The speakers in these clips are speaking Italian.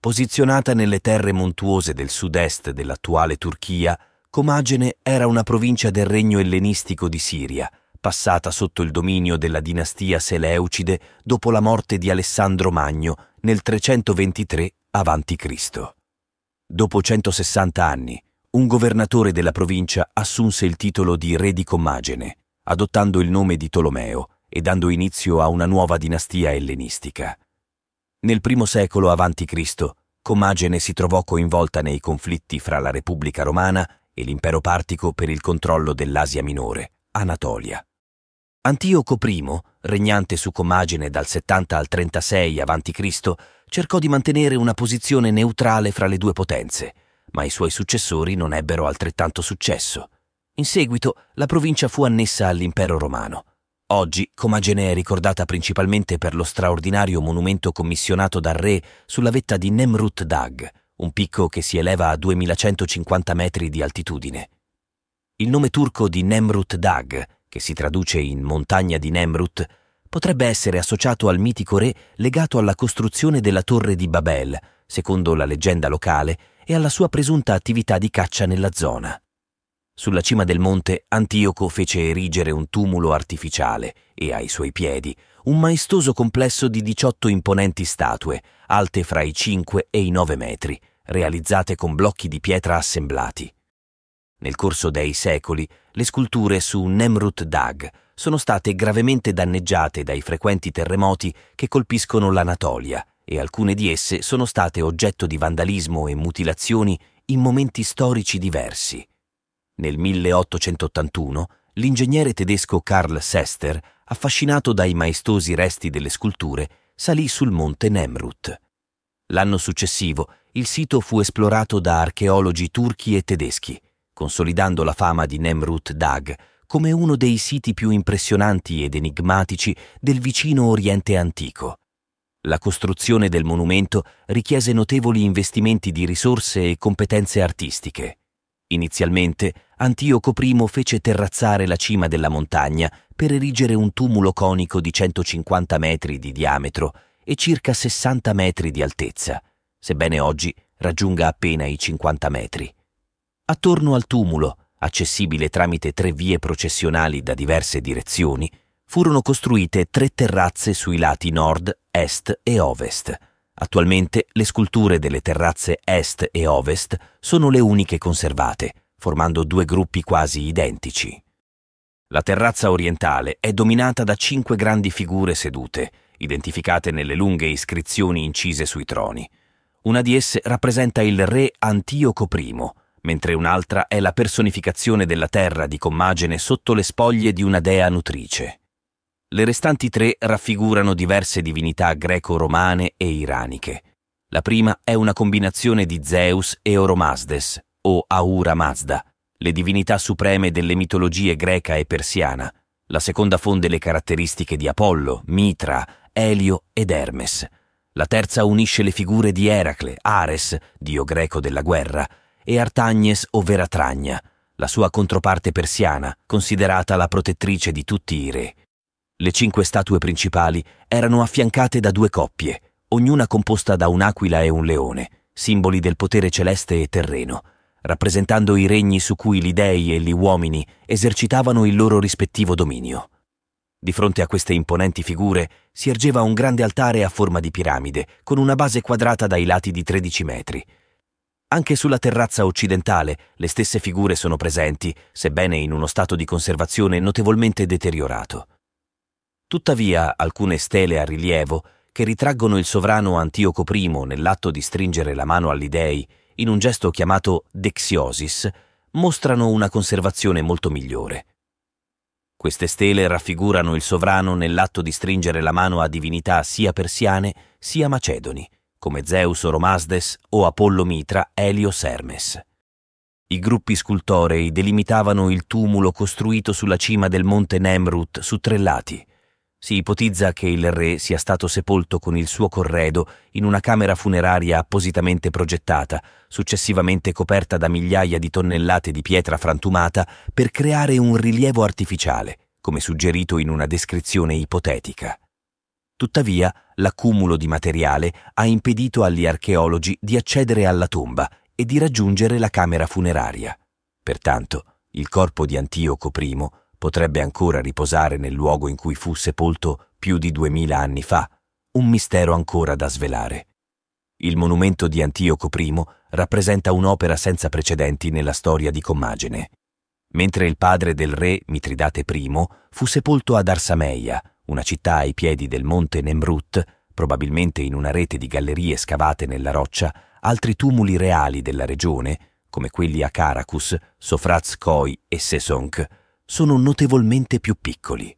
Posizionata nelle terre montuose del sud-est dell'attuale Turchia, Comagene era una provincia del regno ellenistico di Siria, passata sotto il dominio della dinastia Seleucide dopo la morte di Alessandro Magno nel 323 a.C. Dopo 160 anni, un governatore della provincia assunse il titolo di re di Comagene, adottando il nome di Tolomeo e dando inizio a una nuova dinastia ellenistica. Nel primo secolo a.C., Comagene si trovò coinvolta nei conflitti fra la Repubblica Romana e l'impero partico per il controllo dell'Asia Minore, Anatolia. Antioco I, regnante su Comagene dal 70 al 36 a.C., cercò di mantenere una posizione neutrale fra le due potenze, ma i suoi successori non ebbero altrettanto successo. In seguito la provincia fu annessa all'impero romano. Oggi Comagene è ricordata principalmente per lo straordinario monumento commissionato dal re sulla vetta di Nemrut Dag, un picco che si eleva a 2150 metri di altitudine. Il nome turco di Nemrut Dag che si traduce in montagna di Nemrut, potrebbe essere associato al mitico re legato alla costruzione della torre di Babel, secondo la leggenda locale, e alla sua presunta attività di caccia nella zona. Sulla cima del monte Antioco fece erigere un tumulo artificiale e ai suoi piedi un maestoso complesso di 18 imponenti statue, alte fra i 5 e i 9 metri, realizzate con blocchi di pietra assemblati. Nel corso dei secoli, le sculture su Nemrut Dag sono state gravemente danneggiate dai frequenti terremoti che colpiscono l'Anatolia e alcune di esse sono state oggetto di vandalismo e mutilazioni in momenti storici diversi. Nel 1881 l'ingegnere tedesco Karl Sester, affascinato dai maestosi resti delle sculture, salì sul monte Nemrut. L'anno successivo il sito fu esplorato da archeologi turchi e tedeschi consolidando la fama di Nemrut Dag come uno dei siti più impressionanti ed enigmatici del vicino Oriente antico. La costruzione del monumento richiese notevoli investimenti di risorse e competenze artistiche. Inizialmente Antioco I fece terrazzare la cima della montagna per erigere un tumulo conico di 150 metri di diametro e circa 60 metri di altezza, sebbene oggi raggiunga appena i 50 metri. Attorno al tumulo, accessibile tramite tre vie processionali da diverse direzioni, furono costruite tre terrazze sui lati nord, est e ovest. Attualmente le sculture delle terrazze est e ovest sono le uniche conservate, formando due gruppi quasi identici. La terrazza orientale è dominata da cinque grandi figure sedute, identificate nelle lunghe iscrizioni incise sui troni. Una di esse rappresenta il re Antioco I, mentre un'altra è la personificazione della terra di Commagene sotto le spoglie di una dea nutrice. Le restanti tre raffigurano diverse divinità greco-romane e iraniche. La prima è una combinazione di Zeus e Oromasdes, o Ahura Mazda, le divinità supreme delle mitologie greca e persiana. La seconda fonde le caratteristiche di Apollo, Mitra, Elio ed Hermes. La terza unisce le figure di Eracle, Ares, dio greco della guerra, e Artagnes o Veratragna, la sua controparte persiana, considerata la protettrice di tutti i re. Le cinque statue principali erano affiancate da due coppie, ognuna composta da un'aquila e un leone, simboli del potere celeste e terreno, rappresentando i regni su cui gli dei e gli uomini esercitavano il loro rispettivo dominio. Di fronte a queste imponenti figure si ergeva un grande altare a forma di piramide, con una base quadrata dai lati di 13 metri, anche sulla terrazza occidentale le stesse figure sono presenti, sebbene in uno stato di conservazione notevolmente deteriorato. Tuttavia, alcune stele a rilievo, che ritraggono il sovrano Antioco I nell'atto di stringere la mano agli dei, in un gesto chiamato dexiosis, mostrano una conservazione molto migliore. Queste stele raffigurano il sovrano nell'atto di stringere la mano a divinità sia persiane sia macedoni come Zeus Oromasdes o Apollo Mitra Elios Hermes. I gruppi scultorei delimitavano il tumulo costruito sulla cima del monte Nemrut su tre lati. Si ipotizza che il re sia stato sepolto con il suo corredo in una camera funeraria appositamente progettata, successivamente coperta da migliaia di tonnellate di pietra frantumata per creare un rilievo artificiale, come suggerito in una descrizione ipotetica. Tuttavia, l'accumulo di materiale ha impedito agli archeologi di accedere alla tomba e di raggiungere la camera funeraria. Pertanto, il corpo di Antioco I potrebbe ancora riposare nel luogo in cui fu sepolto più di duemila anni fa, un mistero ancora da svelare. Il monumento di Antioco I rappresenta un'opera senza precedenti nella storia di Commagene. Mentre il padre del re Mitridate I fu sepolto ad Arsameia, una città ai piedi del monte Nemrut, probabilmente in una rete di gallerie scavate nella roccia, altri tumuli reali della regione, come quelli a Caracus, Sofraz Koi e Sesonk, sono notevolmente più piccoli.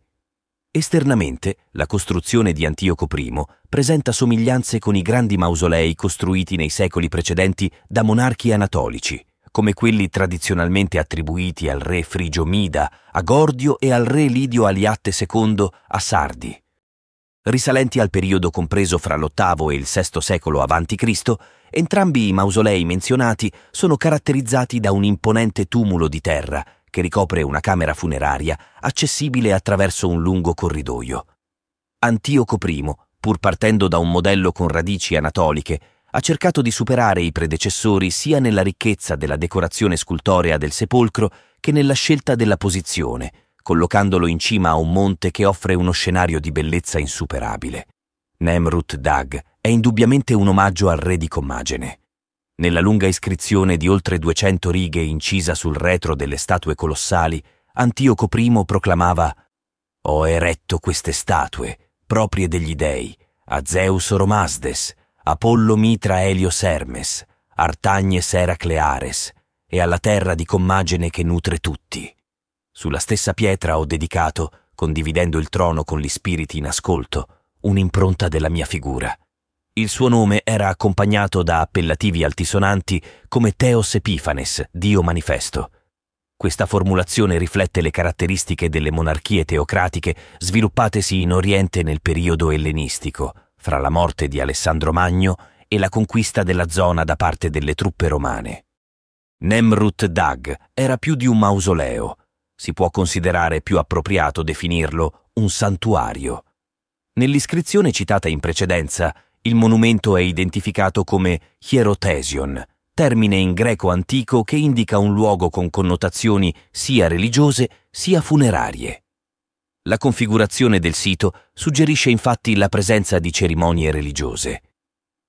Esternamente, la costruzione di Antioco I presenta somiglianze con i grandi mausolei costruiti nei secoli precedenti da monarchi anatolici, come quelli tradizionalmente attribuiti al re Frigio Mida, a Gordio e al re Lidio Aliatte II a Sardi. Risalenti al periodo compreso fra l'VIII e il VI secolo a.C., entrambi i mausolei menzionati sono caratterizzati da un imponente tumulo di terra che ricopre una camera funeraria accessibile attraverso un lungo corridoio. Antioco I, pur partendo da un modello con radici anatoliche, ha cercato di superare i predecessori sia nella ricchezza della decorazione scultorea del sepolcro che nella scelta della posizione, collocandolo in cima a un monte che offre uno scenario di bellezza insuperabile. Nemrut Dag è indubbiamente un omaggio al re di Commagene. Nella lunga iscrizione di oltre 200 righe incisa sul retro delle statue colossali, Antioco I proclamava Ho eretto queste statue, proprie degli dei, a Zeus Oromasdes, Apollo Mitra Elios Hermes, Artagnes Eracleares e alla terra di Commagene che nutre tutti. Sulla stessa pietra ho dedicato, condividendo il trono con gli spiriti in ascolto, un'impronta della mia figura. Il suo nome era accompagnato da appellativi altisonanti come Theos Epifanes, dio manifesto. Questa formulazione riflette le caratteristiche delle monarchie teocratiche sviluppatesi in Oriente nel periodo ellenistico, fra la morte di Alessandro Magno e la conquista della zona da parte delle truppe romane. Nemrut Dag era più di un mausoleo, si può considerare più appropriato definirlo un santuario. Nell'iscrizione citata in precedenza, il monumento è identificato come hierotesion, termine in greco antico che indica un luogo con connotazioni sia religiose sia funerarie. La configurazione del sito suggerisce infatti la presenza di cerimonie religiose.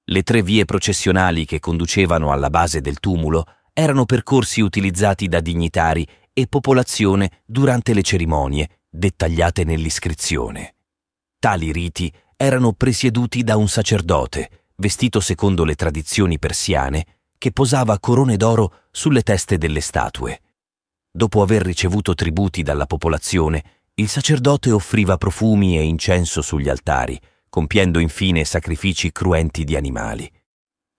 Le tre vie processionali che conducevano alla base del tumulo erano percorsi utilizzati da dignitari e popolazione durante le cerimonie, dettagliate nell'iscrizione. Tali riti erano presieduti da un sacerdote, vestito secondo le tradizioni persiane, che posava corone d'oro sulle teste delle statue. Dopo aver ricevuto tributi dalla popolazione, il sacerdote offriva profumi e incenso sugli altari, compiendo infine sacrifici cruenti di animali.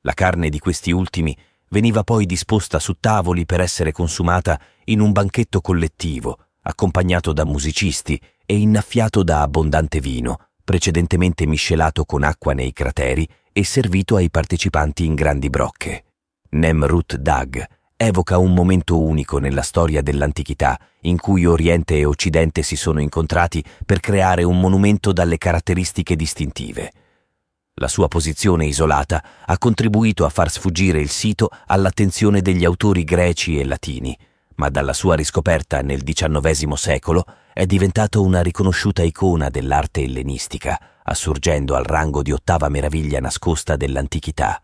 La carne di questi ultimi veniva poi disposta su tavoli per essere consumata in un banchetto collettivo, accompagnato da musicisti e innaffiato da abbondante vino, precedentemente miscelato con acqua nei crateri e servito ai partecipanti in grandi brocche. Nemrut Dag evoca un momento unico nella storia dell'antichità in cui Oriente e Occidente si sono incontrati per creare un monumento dalle caratteristiche distintive. La sua posizione isolata ha contribuito a far sfuggire il sito all'attenzione degli autori greci e latini, ma dalla sua riscoperta nel XIX secolo è diventato una riconosciuta icona dell'arte ellenistica, assurgendo al rango di ottava meraviglia nascosta dell'antichità.